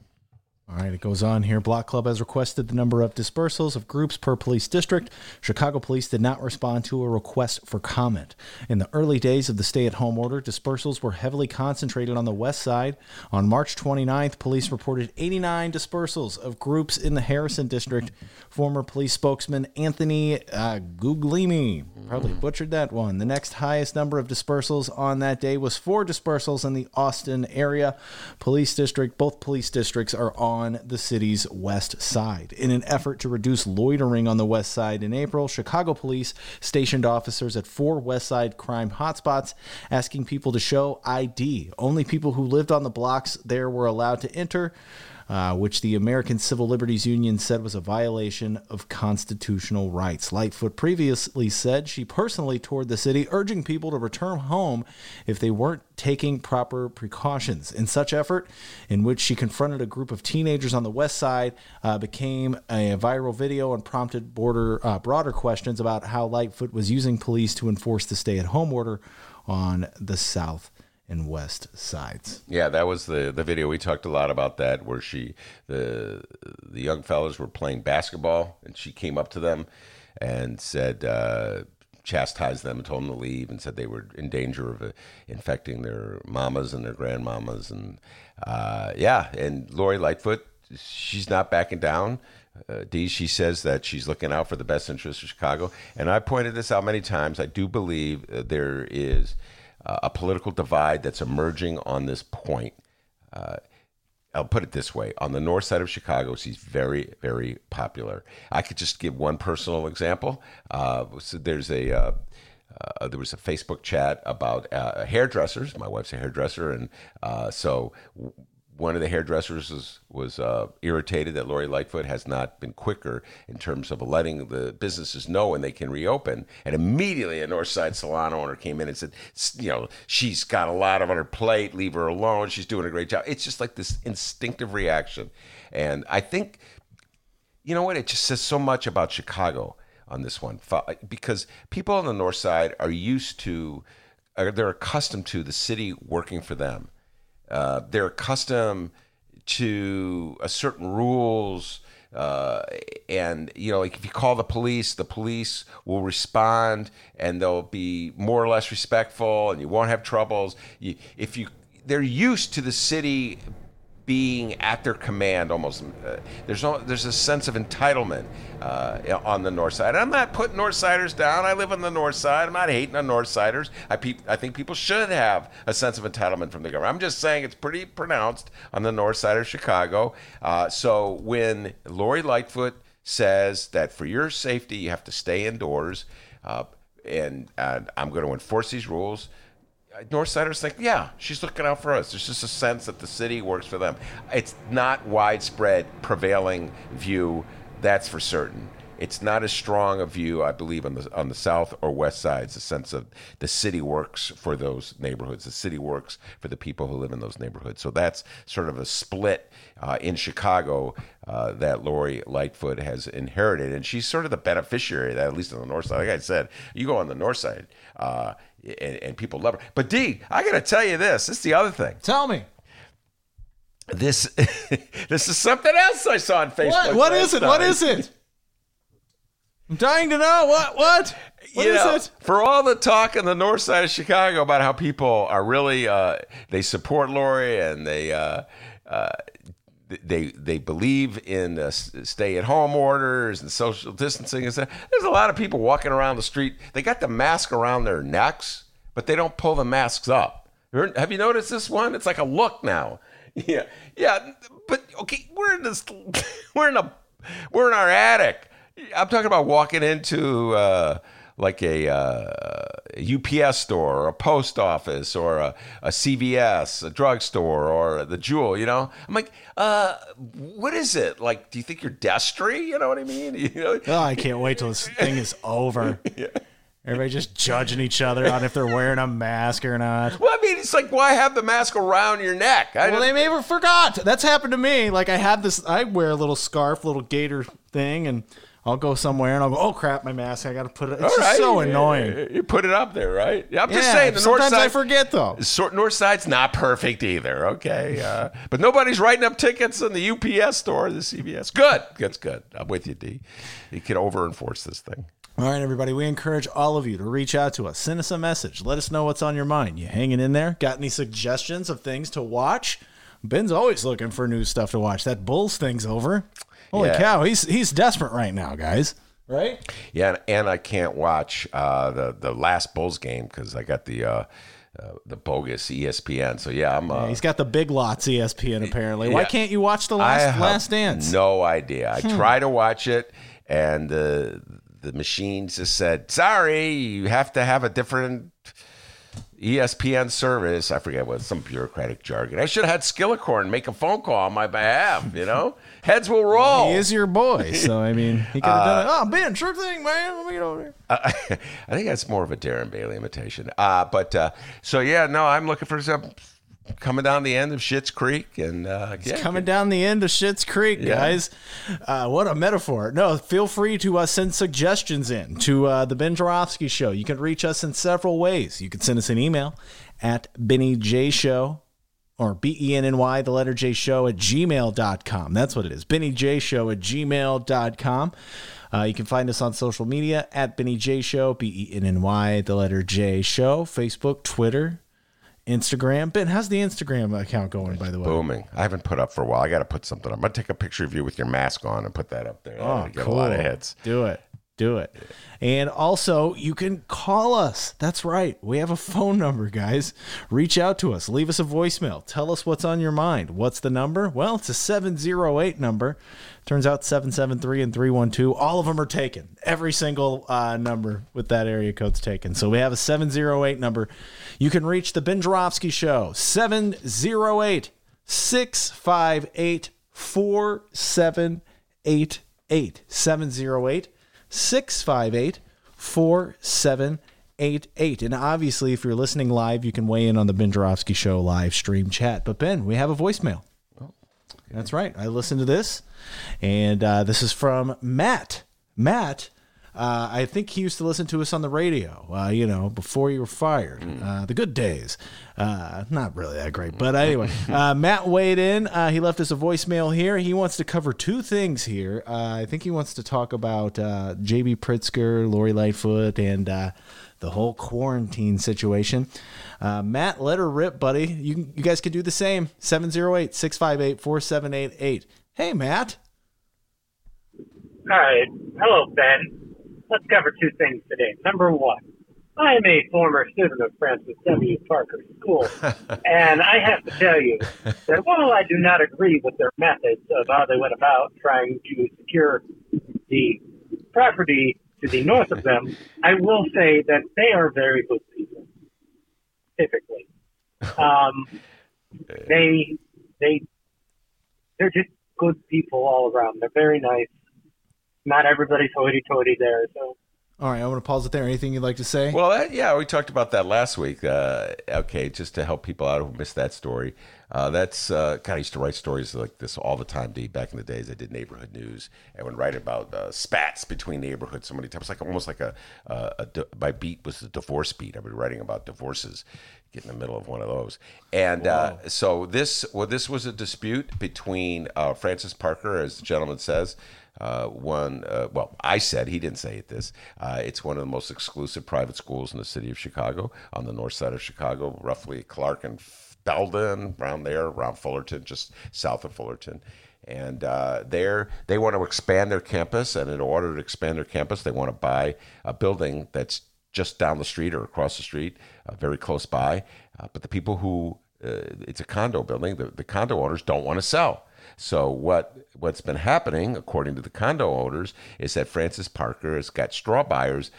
All right, it goes on here. Block Club has requested the number of dispersals of groups per police district. Chicago police did not respond to a request for comment. In the early days of the stay at home order, dispersals were heavily concentrated on the west side. On March 29th, police reported 89 dispersals of groups in the Harrison district. Former police spokesman Anthony uh, Guglimi probably butchered that one. The next highest number of dispersals on that day was four dispersals in the Austin area police district. Both police districts are on on the city's west side. In an effort to reduce loitering on the west side in April, Chicago police stationed officers at four west side crime hotspots asking people to show ID. Only people who lived on the blocks there were allowed to enter uh, which the American Civil Liberties Union said was a violation of constitutional rights. Lightfoot previously said she personally toured the city, urging people to return home if they weren't taking proper precautions. In such effort, in which she confronted a group of teenagers on the west side, uh, became a viral video and prompted border, uh, broader questions about how Lightfoot was using police to enforce the stay-at-home order on the south and west sides. Yeah, that was the the video. We talked a lot about that, where she the the young fellas were playing basketball, and she came up to them and said. Uh, chastised them and told them to leave and said they were in danger of uh, infecting their mamas and their grandmamas and uh, yeah and Lori Lightfoot she's not backing down uh, D, she says that she's looking out for the best interests of Chicago. And I pointed this out many times. I do believe uh, there is uh, a political divide that's emerging on this point. Uh, I'll put it this way: on the north side of Chicago, she's very, very popular. I could just give one personal example. Uh, so there's a uh, uh, there was a Facebook chat about uh, hairdressers. My wife's a hairdresser, and uh, so one of the hairdressers was, was uh, irritated that Lori Lightfoot has not been quicker in terms of letting the businesses know when they can reopen. And immediately a Northside salon owner came in and said, you know, she's got a lot on her plate, leave her alone. She's doing a great job. It's just like this instinctive reaction. And I think, you know what? It just says so much about Chicago on this one because people on the North Side are used to, they're accustomed to the city working for them uh, they're accustomed to a certain rules. Uh, and you know, like if you call the police, the police will respond, and they'll be more or less respectful, and you won't have troubles. You, if you, they're used to the city being at their command almost. Uh, there's no, there's a sense of entitlement uh, on the north side. I'm not putting north siders down. I live on the north side. I'm not hating on north siders. I, pe- I think people should have a sense of entitlement from the government. I'm just saying it's pretty pronounced on the north side of Chicago. Uh, so when Lori Lightfoot says that for your safety you have to stay indoors, uh, and, and I'm going to enforce these rules. Northsiders think, yeah, she's looking out for us. There's just a sense that the city works for them. It's not widespread prevailing view, that's for certain. It's not as strong a view, I believe, on the on the south or west sides. The sense of the city works for those neighborhoods. The city works for the people who live in those neighborhoods. So that's sort of a split uh, in Chicago uh, that Lori Lightfoot has inherited, and she's sort of the beneficiary of that, at least on the north side. Like I said, you go on the north side. Uh, and, and people love her. But D, I got to tell you this. This is the other thing. Tell me. This [LAUGHS] this is something else I saw on Facebook. What, what is it? What is it? I'm dying to know. What? What? What you is know, it? For all the talk on the north side of Chicago about how people are really uh, they support Lori and they uh, uh, they they believe in uh, stay at home orders and social distancing and stuff. There's a lot of people walking around the street. They got the mask around their necks, but they don't pull the masks up. Have you noticed this one? It's like a look now. [LAUGHS] Yeah, yeah. But okay, we're in this. [LAUGHS] We're in a. We're in our attic. [LAUGHS] I'm talking about walking into. Uh, like a, uh, a UPS store or a post office or a, a CVS, a drugstore or the Jewel, you know? I'm like, uh, what is it? Like, do you think you're Destry? You know what I mean? [LAUGHS] You know? Oh, I can't wait till this [LAUGHS] thing is over. yeah. Everybody just judging each other on if they're wearing a mask or not. Well, I mean, it's like, why have the mask around your neck? I well, they maybe forgot. That's happened to me. Like, I had this, I wear a little scarf, little gator thing, and I'll go somewhere and I'll go, oh crap, my mask! I got to put it. It's just right. so annoying. You put it up there, right? Yeah, I'm just saying. The sometimes north side, I forget though. North side's not perfect either. Okay, uh, but nobody's writing up tickets in the UPS store, the CVS. Good, that's good. I'm with you, D. You can over enforce this thing. All right, everybody. We encourage all of you to reach out to us. Send us a message. Let us know what's on your mind. You hanging in there? Got any suggestions of things to watch? Ben's always looking for new stuff to watch. That Bulls thing's over. Holy yeah. cow, he's he's desperate right now, guys. Right? Yeah, and, and I can't watch uh, the the last Bulls game because I got the uh, uh, the bogus ESPN. So yeah, I'm. Uh, He's got the big lots ESPN apparently. Why Yeah. can't you watch the last Last Dance? Hmm. No idea. I try to watch it, and the the machine just said, "Sorry, you have to have a different." ESPN service. I forget what some bureaucratic jargon. I should have had Skillicorn make a phone call on my behalf. You know, [LAUGHS] heads will roll. He is your boy, so I mean, he could have done it. Oh, Ben, sure thing, man. Let me get over here. Uh, [LAUGHS] I think that's more of a Darren Bailey imitation. Uh, but uh, so yeah, no, I'm looking for some coming down the end of Schitt's Creek, and uh, yeah, Coming down the end of Schitt's Creek, Yeah. guys. Uh, what a metaphor. No, feel free to uh, send suggestions in to uh, the Ben Joravsky Show. You can reach us in several ways. You can send us an email at Benny J Show or B E N N Y, the letter J Show at gmail.com. That's what it is. Benny J Show at gmail.com. Uh, you can find us on social media at Benny J Show, B E N N Y, the letter J Show, Facebook, Twitter, Instagram. Ben, how's the Instagram account going, by the way? booming. I haven't put up for a while. I got to put something up. I'm gonna take a picture of you with your mask on and put that up there. Oh, get a lot of cool. hits. Do it. Do it. And also, you can call us. That's right. We have a phone number, guys. Reach out to us. Leave us a voicemail. Tell us what's on your mind. What's the number? Well, it's a 708 number. Turns out 773 and 312, all of them are taken. Every single uh, number with that area code's taken. So we have a 708 number. You can reach the Ben Joravsky Show, 708 658 4788. 708 658 4788. And obviously, if you're listening live, you can weigh in on the Ben Joravsky Show live stream chat. But Ben, we have a voicemail. That's right. I listened to this, and uh, this is from Matt. Matt, uh, I think he used to listen to us on the radio, uh, you know, before you were fired. Uh, the good days. Uh, not really that great. But anyway, [LAUGHS] uh, Matt weighed in. Uh, he left us a voicemail here. He wants to cover two things here. Uh, I think he wants to talk about uh, J.B. Pritzker, Lori Lightfoot, and uh, the whole quarantine situation. Uh, Matt, let her rip, buddy. You, can- you guys can do the same. 708 658 4788. Hey, Matt. All right. Hello, Ben. Let's cover two things today. Number one, I am a former student of Francis W. Parker School, [LAUGHS] and I have to tell you that while I do not agree with their methods of how they went about trying to secure the property to the north of them, I will say that they are very good people, typically. [LAUGHS] Um, they, they, they're just good people all around. They're very nice not everybody's hoity-toity there. So All right, I'm going to pause it there. Anything you'd like to say? Well, that, yeah, we talked about that last week. Uh, okay, just to help people out who missed that story. Uh, that's uh, God. I used to write stories like this all the time. D. Back in the days, I did neighborhood news and would write about uh, spats between neighborhoods so many times. Like almost like a, uh, a di- my beat was the divorce beat. I would be writing about divorces. Get in the middle of one of those, and uh, so this well, this was a dispute between uh, Francis Parker, as the gentleman says, uh, one, uh, well, I said, he didn't say it this. Uh, it's one of the most exclusive private schools in the city of Chicago, on the north side of Chicago, roughly Clark and Belden, around there, around Fullerton, just south of Fullerton. And uh, they're, they want to expand their campus, and in order to expand their campus, they want to buy a building that's just down the street or across the street, uh, very close by. Uh, but the people who, uh, it's a condo building, the, the condo owners don't want to sell. So what what's been happening, according to the condo owners, is that Francis Parker has got straw buyers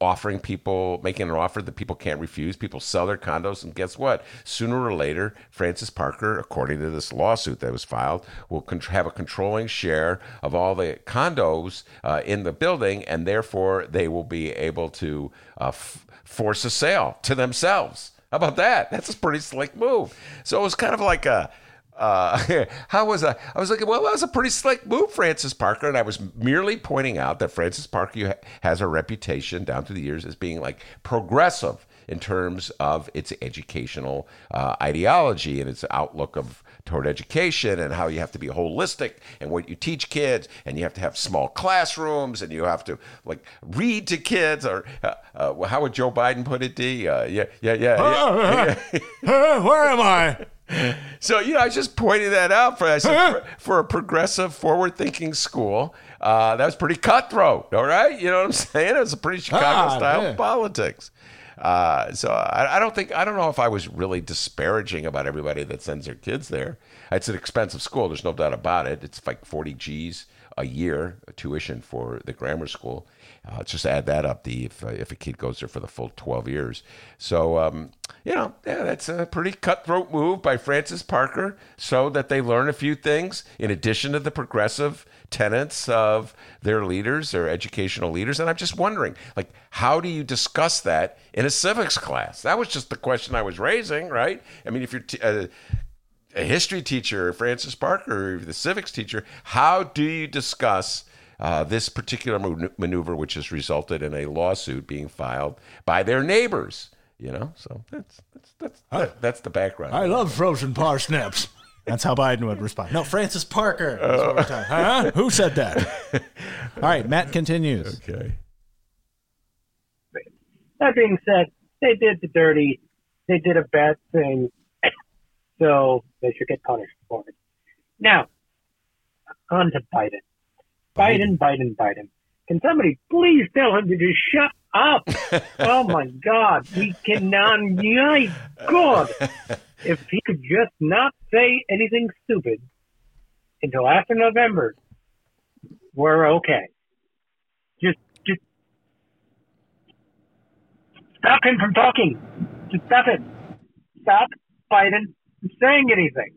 offering people, making an offer that people can't refuse. People sell their condos, and guess what? Sooner or later, Francis Parker, according to this lawsuit that was filed, will con- have a controlling share of all the condos uh, in the building, and therefore they will be able to uh, f- force a sale to themselves. How about that? That's a pretty slick move. So it was kind of like a uh, [LAUGHS] how was I? I was like, well, that was a pretty slick move, Francis Parker. And I was merely pointing out that Francis Parker has a reputation down through the years as being like progressive in terms of its educational uh, ideology and its outlook of toward education and how you have to be holistic and what you teach kids and you have to have small classrooms and you have to like read to kids or uh, uh, how would Joe Biden put it? D uh, yeah yeah yeah. yeah. [LAUGHS] Where am I? [LAUGHS] [LAUGHS] So you know, I was just pointing that out for said, for, a progressive, forward-thinking school. Uh, that was pretty cutthroat. All right, you know what I'm [LAUGHS] saying? It was a pretty Chicago Ah, style yeah. politics. Uh, so I, I don't think I don't know if I was really disparaging about everybody that sends their kids there. It's an expensive school. There's no doubt about it. It's like 40 G's a year tuition for the grammar school. Uh, just add that up, the if, uh, if a kid goes there for the full 12 years. So, um, you know, yeah, that's a pretty cutthroat move by Francis Parker so that they learn a few things in addition to the progressive tenets of their leaders, their educational leaders. And I'm just wondering, like, how do you discuss that in a civics class? That was just the question I was raising, right? I mean, if you're t- uh, a history teacher, Francis Parker, the civics teacher, how do you discuss uh, this particular maneuver, which has resulted in a lawsuit being filed by their neighbors? You know, so that's that's that's that, that's the background. I love frozen parsnips. That's how Biden would respond. No, Francis Parker. Uh, huh? Who said that? [LAUGHS] All right, Matt continues. Okay. That being said, they did the dirty. They did a bad thing so they should get punished for it. Now, on to Biden. Biden, Biden, Biden. Can somebody please tell him to just shut up? [LAUGHS] oh my God, we cannot. My God, [LAUGHS] if he could just not say anything stupid until after November, we're okay. Just, just stop him from talking. Just stop it. Stop Biden saying anything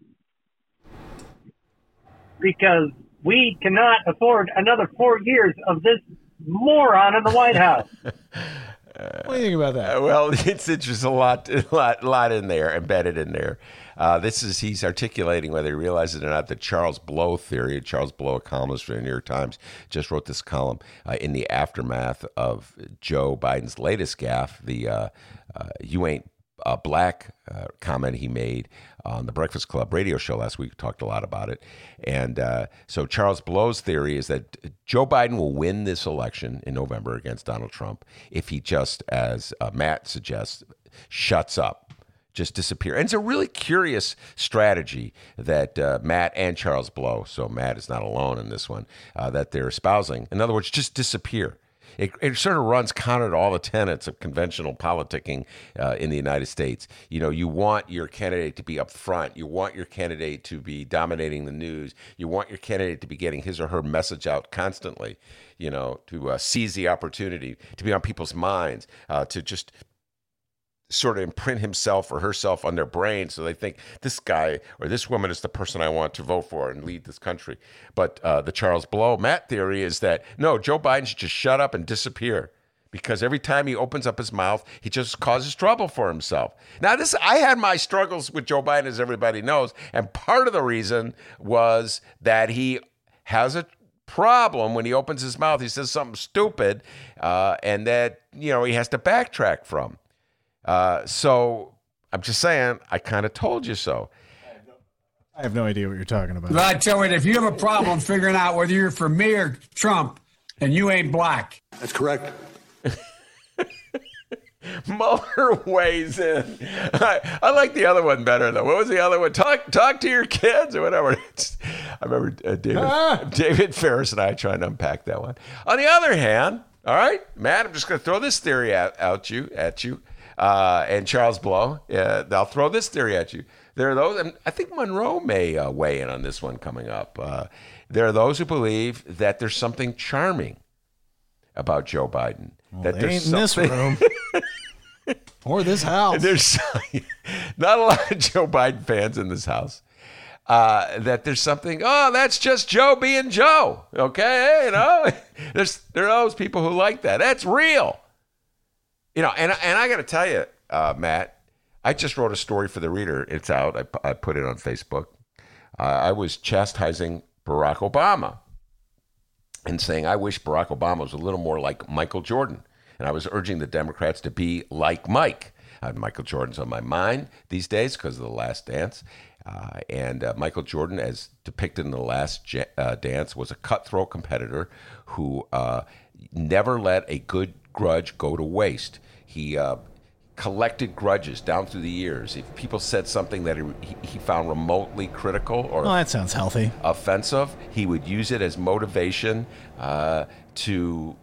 because we cannot afford another four years of this moron in the White House. [LAUGHS] what do you think about that? Uh, well, [LAUGHS] it's, it's just a lot, a [LAUGHS] lot, lot in there, embedded in there. Uh, this is he's articulating whether he realizes it or not the Charles Blow theory. Charles Blow, a columnist for the New York Times, just wrote this column uh, in the aftermath of Joe Biden's latest gaffe, the uh, uh "You ain't uh, black" comment he made on the Breakfast Club radio show last week. We talked a lot about it. And uh, so Charles Blow's theory is that Joe Biden will win this election in November against Donald Trump if he just, as uh, Matt suggests, shuts up. Just disappear. And it's a really curious strategy that uh, Matt and Charles Blow, so Matt is not alone in this one, uh, that they're espousing. In other words, just disappear it, it sort of runs counter to all the tenets of conventional politicking uh, in the United States. You know, you want your candidate to be up front. You want your candidate to be dominating the news. You want your candidate to be getting his or her message out constantly. You know, to uh, seize the opportunity, to be on people's minds, uh, to just sort of imprint himself or herself on their brain so they think this guy or this woman is the person I want to vote for and lead this country. But uh, the Charles Blow Matt theory is that no, Joe Biden should just shut up and disappear because every time he opens up his mouth, he just causes trouble for himself. Now, this I had my struggles with Joe Biden, as everybody knows, and part of the reason was that he has a problem when he opens his mouth. He says something stupid, uh, and that you know he has to backtrack from. Uh, so I'm just saying, I kind of told you so. I have no idea what you're talking about. I tell you, if you have a problem figuring out whether you're for me or Trump, and you ain't black. That's correct. [LAUGHS] Mueller weighs in. I, I, like the other one better though. What was the other one? Talk talk to your kids or whatever. [LAUGHS] I remember uh, David ah. David Ferris and I trying to unpack that one. On the other hand, all right, Matt, I'm just going to throw this theory out, out you at you uh, and Charles Blow. Uh, I'll throw this theory at you. There are those, and I think Monroe may uh, weigh in on this one coming up. Uh, there are those who believe that there's something charming about Joe Biden. Well, that there's in this room. [LAUGHS] or this house. There's not a lot of Joe Biden fans in this house. Uh, that there's something. Oh, that's just Joe being Joe. Okay, you know, [LAUGHS] there's there are those people who like that. That's real. You know, and and I got to tell you, uh, Matt, I just wrote a story for the reader. It's out. I, I put it on Facebook. Uh, I was chastising Barack Obama and saying I wish Barack Obama was a little more like Michael Jordan, and I was urging the Democrats to be like Mike. Michael Jordan's on my mind these days because of the Last Dance. Uh, and uh, Michael Jordan, as depicted in the Last uh, Dance, was a cutthroat competitor who uh, never let a good grudge go to waste. He uh, collected grudges down through the years. If people said something that he, he found remotely critical or that sounds healthy, offensive, he would use it as motivation uh, to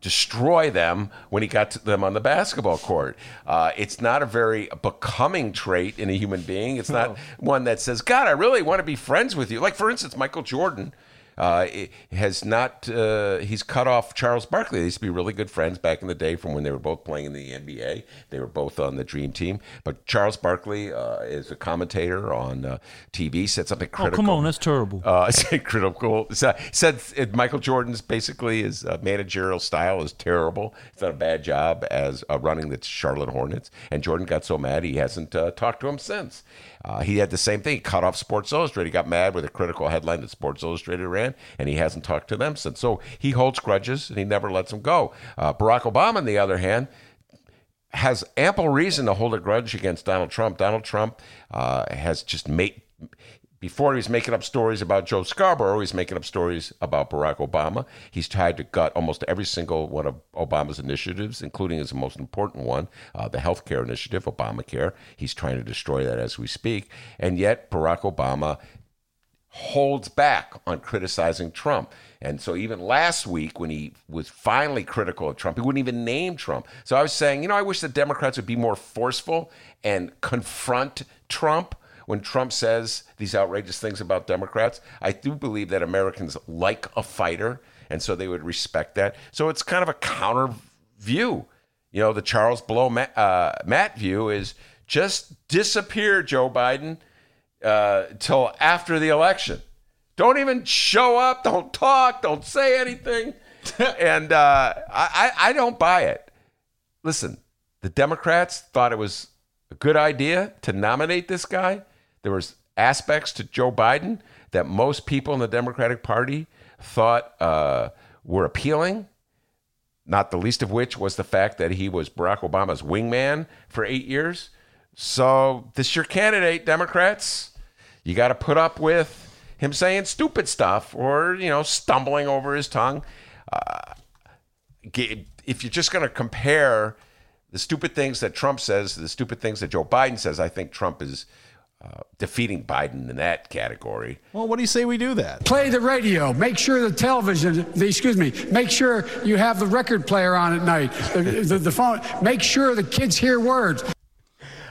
destroy them when he got to them on the basketball court. Uh, it's not a very becoming trait in a human being. It's not one that says, God, I really want to be friends with you. Like, for instance, Michael Jordan. Uh, has not uh, he's cut off Charles Barkley. They used to be really good friends back in the day from when they were both playing in the NBA. They were both on the Dream Team. But Charles Barkley uh, is a commentator on uh, TV. Said something critical. Oh, come on, that's terrible. Uh, [LAUGHS] said critical. Said, said Michael Jordan's basically his uh, managerial style is terrible. He's done a bad job as uh, running the Charlotte Hornets, and Jordan got so mad he hasn't uh, talked to him since. Uh, he had the same thing. He cut off Sports Illustrated. He got mad with a critical headline that Sports Illustrated ran, and he hasn't talked to them since. So he holds grudges and he never lets them go. Uh, Barack Obama, on the other hand, has ample reason to hold a grudge against Donald Trump. Donald Trump uh, has just made. Before he was making up stories about Joe Scarborough, he's making up stories about Barack Obama. He's tried to gut almost every single one of Obama's initiatives, including his most important one, uh, the health care initiative, Obamacare. He's trying to destroy that as we speak. And yet, Barack Obama holds back on criticizing Trump. And so even last week, when he was finally critical of Trump, he wouldn't even name Trump. So I was saying, you know, I wish the Democrats would be more forceful and confront Trump when Trump says these outrageous things about Democrats. I do believe that Americans like a fighter, and so they would respect that. So it's kind of a counter view. You know, the Charles Blow Matt, uh, Matt view is just disappear, Joe Biden, uh, till after the election. Don't even show up. Don't talk. Don't say anything. [LAUGHS] and uh, I, I don't buy it. Listen, the Democrats thought it was a good idea to nominate this guy. There was aspects to Joe Biden that most people in the Democratic Party thought uh, were appealing. Not the least of which was the fact that he was Barack Obama's wingman for eight years. So this your candidate, Democrats. You got to put up with him saying stupid stuff or you know stumbling over his tongue. Uh, if you're just going to compare the stupid things that Trump says the stupid things that Joe Biden says, I think Trump is uh, defeating Biden in that category. Well, what do you say we do that? Play the radio. Make sure the television, the, excuse me, make sure you have the record player on at night, the, the, the phone. Make sure the kids hear words.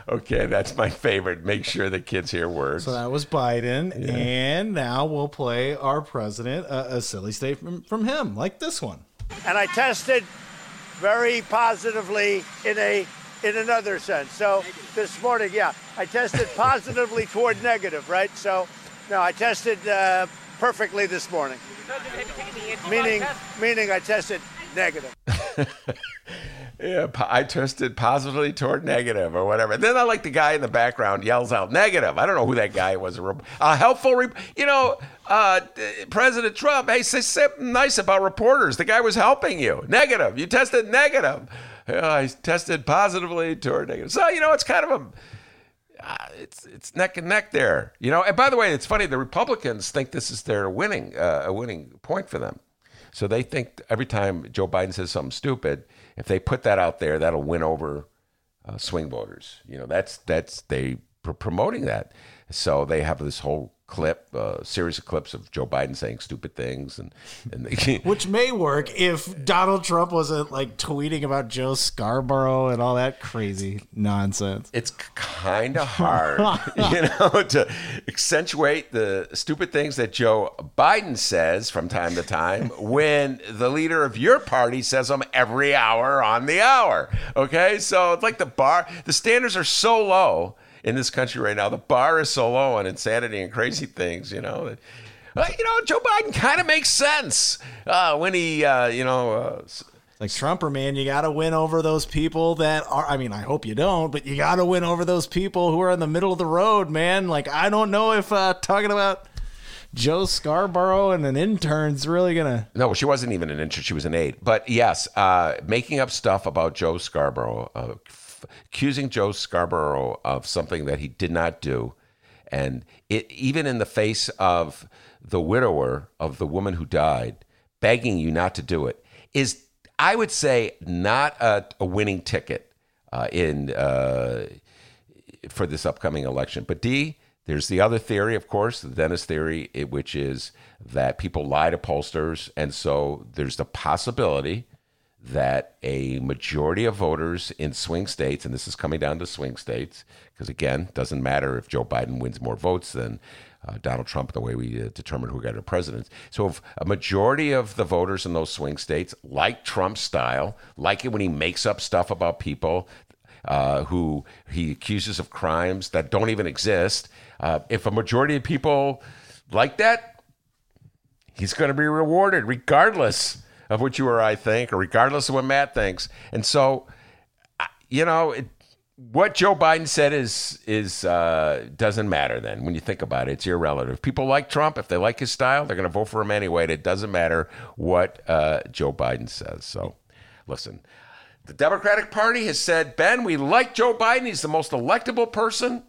Okay, that's my favorite. Make sure the kids hear words. So that was Biden, yeah. and now we'll play our president uh, a silly statement from him, like this one. And I tested very positively in a in another sense. So this morning, yeah, I tested [LAUGHS] positively toward negative, right? So no, I tested uh, perfectly this morning. Meaning, meaning I tested negative. [LAUGHS] yeah, I tested positively toward negative or whatever. And then I like the guy in the background yells out negative. I don't know who that guy was. A helpful, rep- you know, uh, President Trump. Hey, say something nice about reporters. The guy was helping you. Negative. You tested negative. I tested positively toward negative. So you know, it's kind of a. Uh, it's it's neck and neck there, you know. And by the way, it's funny. The Republicans think this is their winning uh, a winning point for them. So they think every time Joe Biden says something stupid, if they put that out there, that'll win over uh, swing voters. You know, that's that's they pr- promoting that. So they have this whole clip, a uh, series of clips of Joe Biden saying stupid things, and, and they, [LAUGHS] which may work if Donald Trump wasn't like tweeting about Joe Scarborough and all that crazy nonsense. It's kind of hard, [LAUGHS] you know, to accentuate the stupid things that Joe Biden says from time to time when the leader of your party says them every hour on the hour. Okay, so it's like the bar, the standards are so low in this country right now. The bar is so low on insanity and crazy things, you know. Uh, you know, Joe Biden kind of makes sense uh, when he, uh, you know. Uh, like Trumper, man, you got to win over those people that are. I mean, I hope you don't, but you got to win over those people who are in the middle of the road, man. Like, I don't know if uh, talking about Joe Scarborough and an intern's really gonna. No, she wasn't even an intern; she was an aide. But yes, uh, making up stuff about Joe Scarborough, uh, accusing Joe Scarborough of something that he did not do, and it even in the face of the widower of the woman who died begging you not to do it is, I would say, not a, a winning ticket uh, in uh, for this upcoming election. But D, there's the other theory, of course, the Dennis theory, which is that people lie to pollsters, and so there's the possibility that a majority of voters in swing states, and this is coming down to swing states, because again, doesn't matter if Joe Biden wins more votes than uh, Donald Trump, the way we uh, determine who got a president. So, if a majority of the voters in those swing states like Trump's style, like it when he makes up stuff about people uh, who he accuses of crimes that don't even exist, uh, if a majority of people like that, he's going to be rewarded regardless of what you or I think, or regardless of what Matt thinks. And so, you know, it, what Joe Biden said is is uh, doesn't matter. Then, when you think about it, it's irrelevant. If people like Trump, if they like his style, they're going to vote for him anyway. And it doesn't matter what uh, Joe Biden says. So, listen. The Democratic Party has said, Ben, we like Joe Biden. He's the most electable person.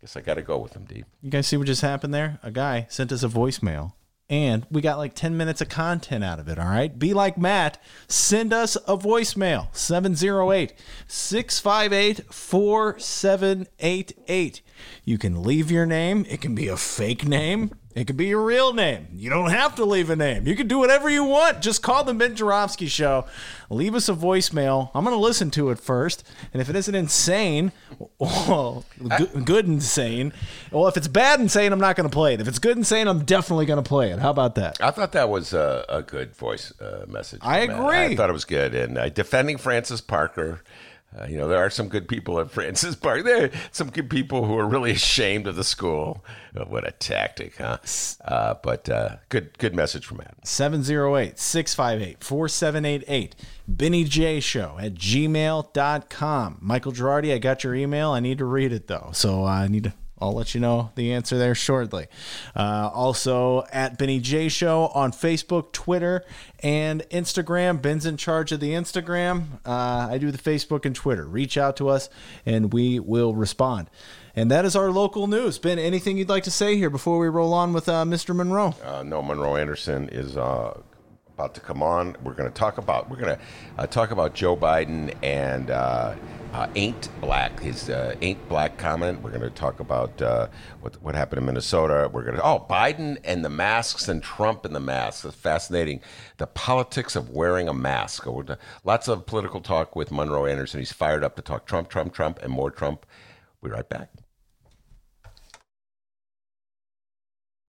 Guess I got to go with him, Dee. You guys see what just happened there? A guy sent us a voicemail and we got like 10 minutes of content out of it. All right. Be like Matt. Send us a voicemail 708 658 4788. You can leave your name, it can be a fake name. It could be your real name. You don't have to leave a name. You can do whatever you want. Just call the Ben Joravsky Show. Leave us a voicemail. I'm going to listen to it first. And if it isn't insane, well, good, good insane. Well, if it's bad insane, I'm not going to play it. If it's good insane, I'm definitely going to play it. How about that? I thought that was a, a good voice uh, message. I agree. I thought it was good. And uh, defending Francis Parker. Uh, you know, there are some good people at [LAUGHS] Francis Park. There are some good people who are really ashamed of the school. Oh, what a tactic, huh? Uh, but uh, good good message from Matt. 708 658 4788. Benny J Show at gmail.com. Michael Girardi, I got your email. I need to read it though. So I need to. I'll let you know the answer there shortly. Uh, also at Benny J Show on Facebook, Twitter, and Instagram. Ben's in charge of the Instagram. Uh, I do the Facebook and Twitter. Reach out to us and we will respond. And that is our local news. Ben, anything you'd like to say here before we roll on with uh, Mr. Monroe? Uh, no, Monroe Anderson is uh, about to come on. We're going to talk about we're going to uh, talk about Joe Biden and uh, uh, ain't black. His uh, ain't black comment. We're going to talk about uh, what what happened in Minnesota. We're going to oh Biden and the masks and Trump and the masks. It's fascinating. The politics of wearing a mask. Lots of political talk with Monroe Anderson. He's fired up to talk Trump, Trump, Trump, and more Trump. We'll be right back.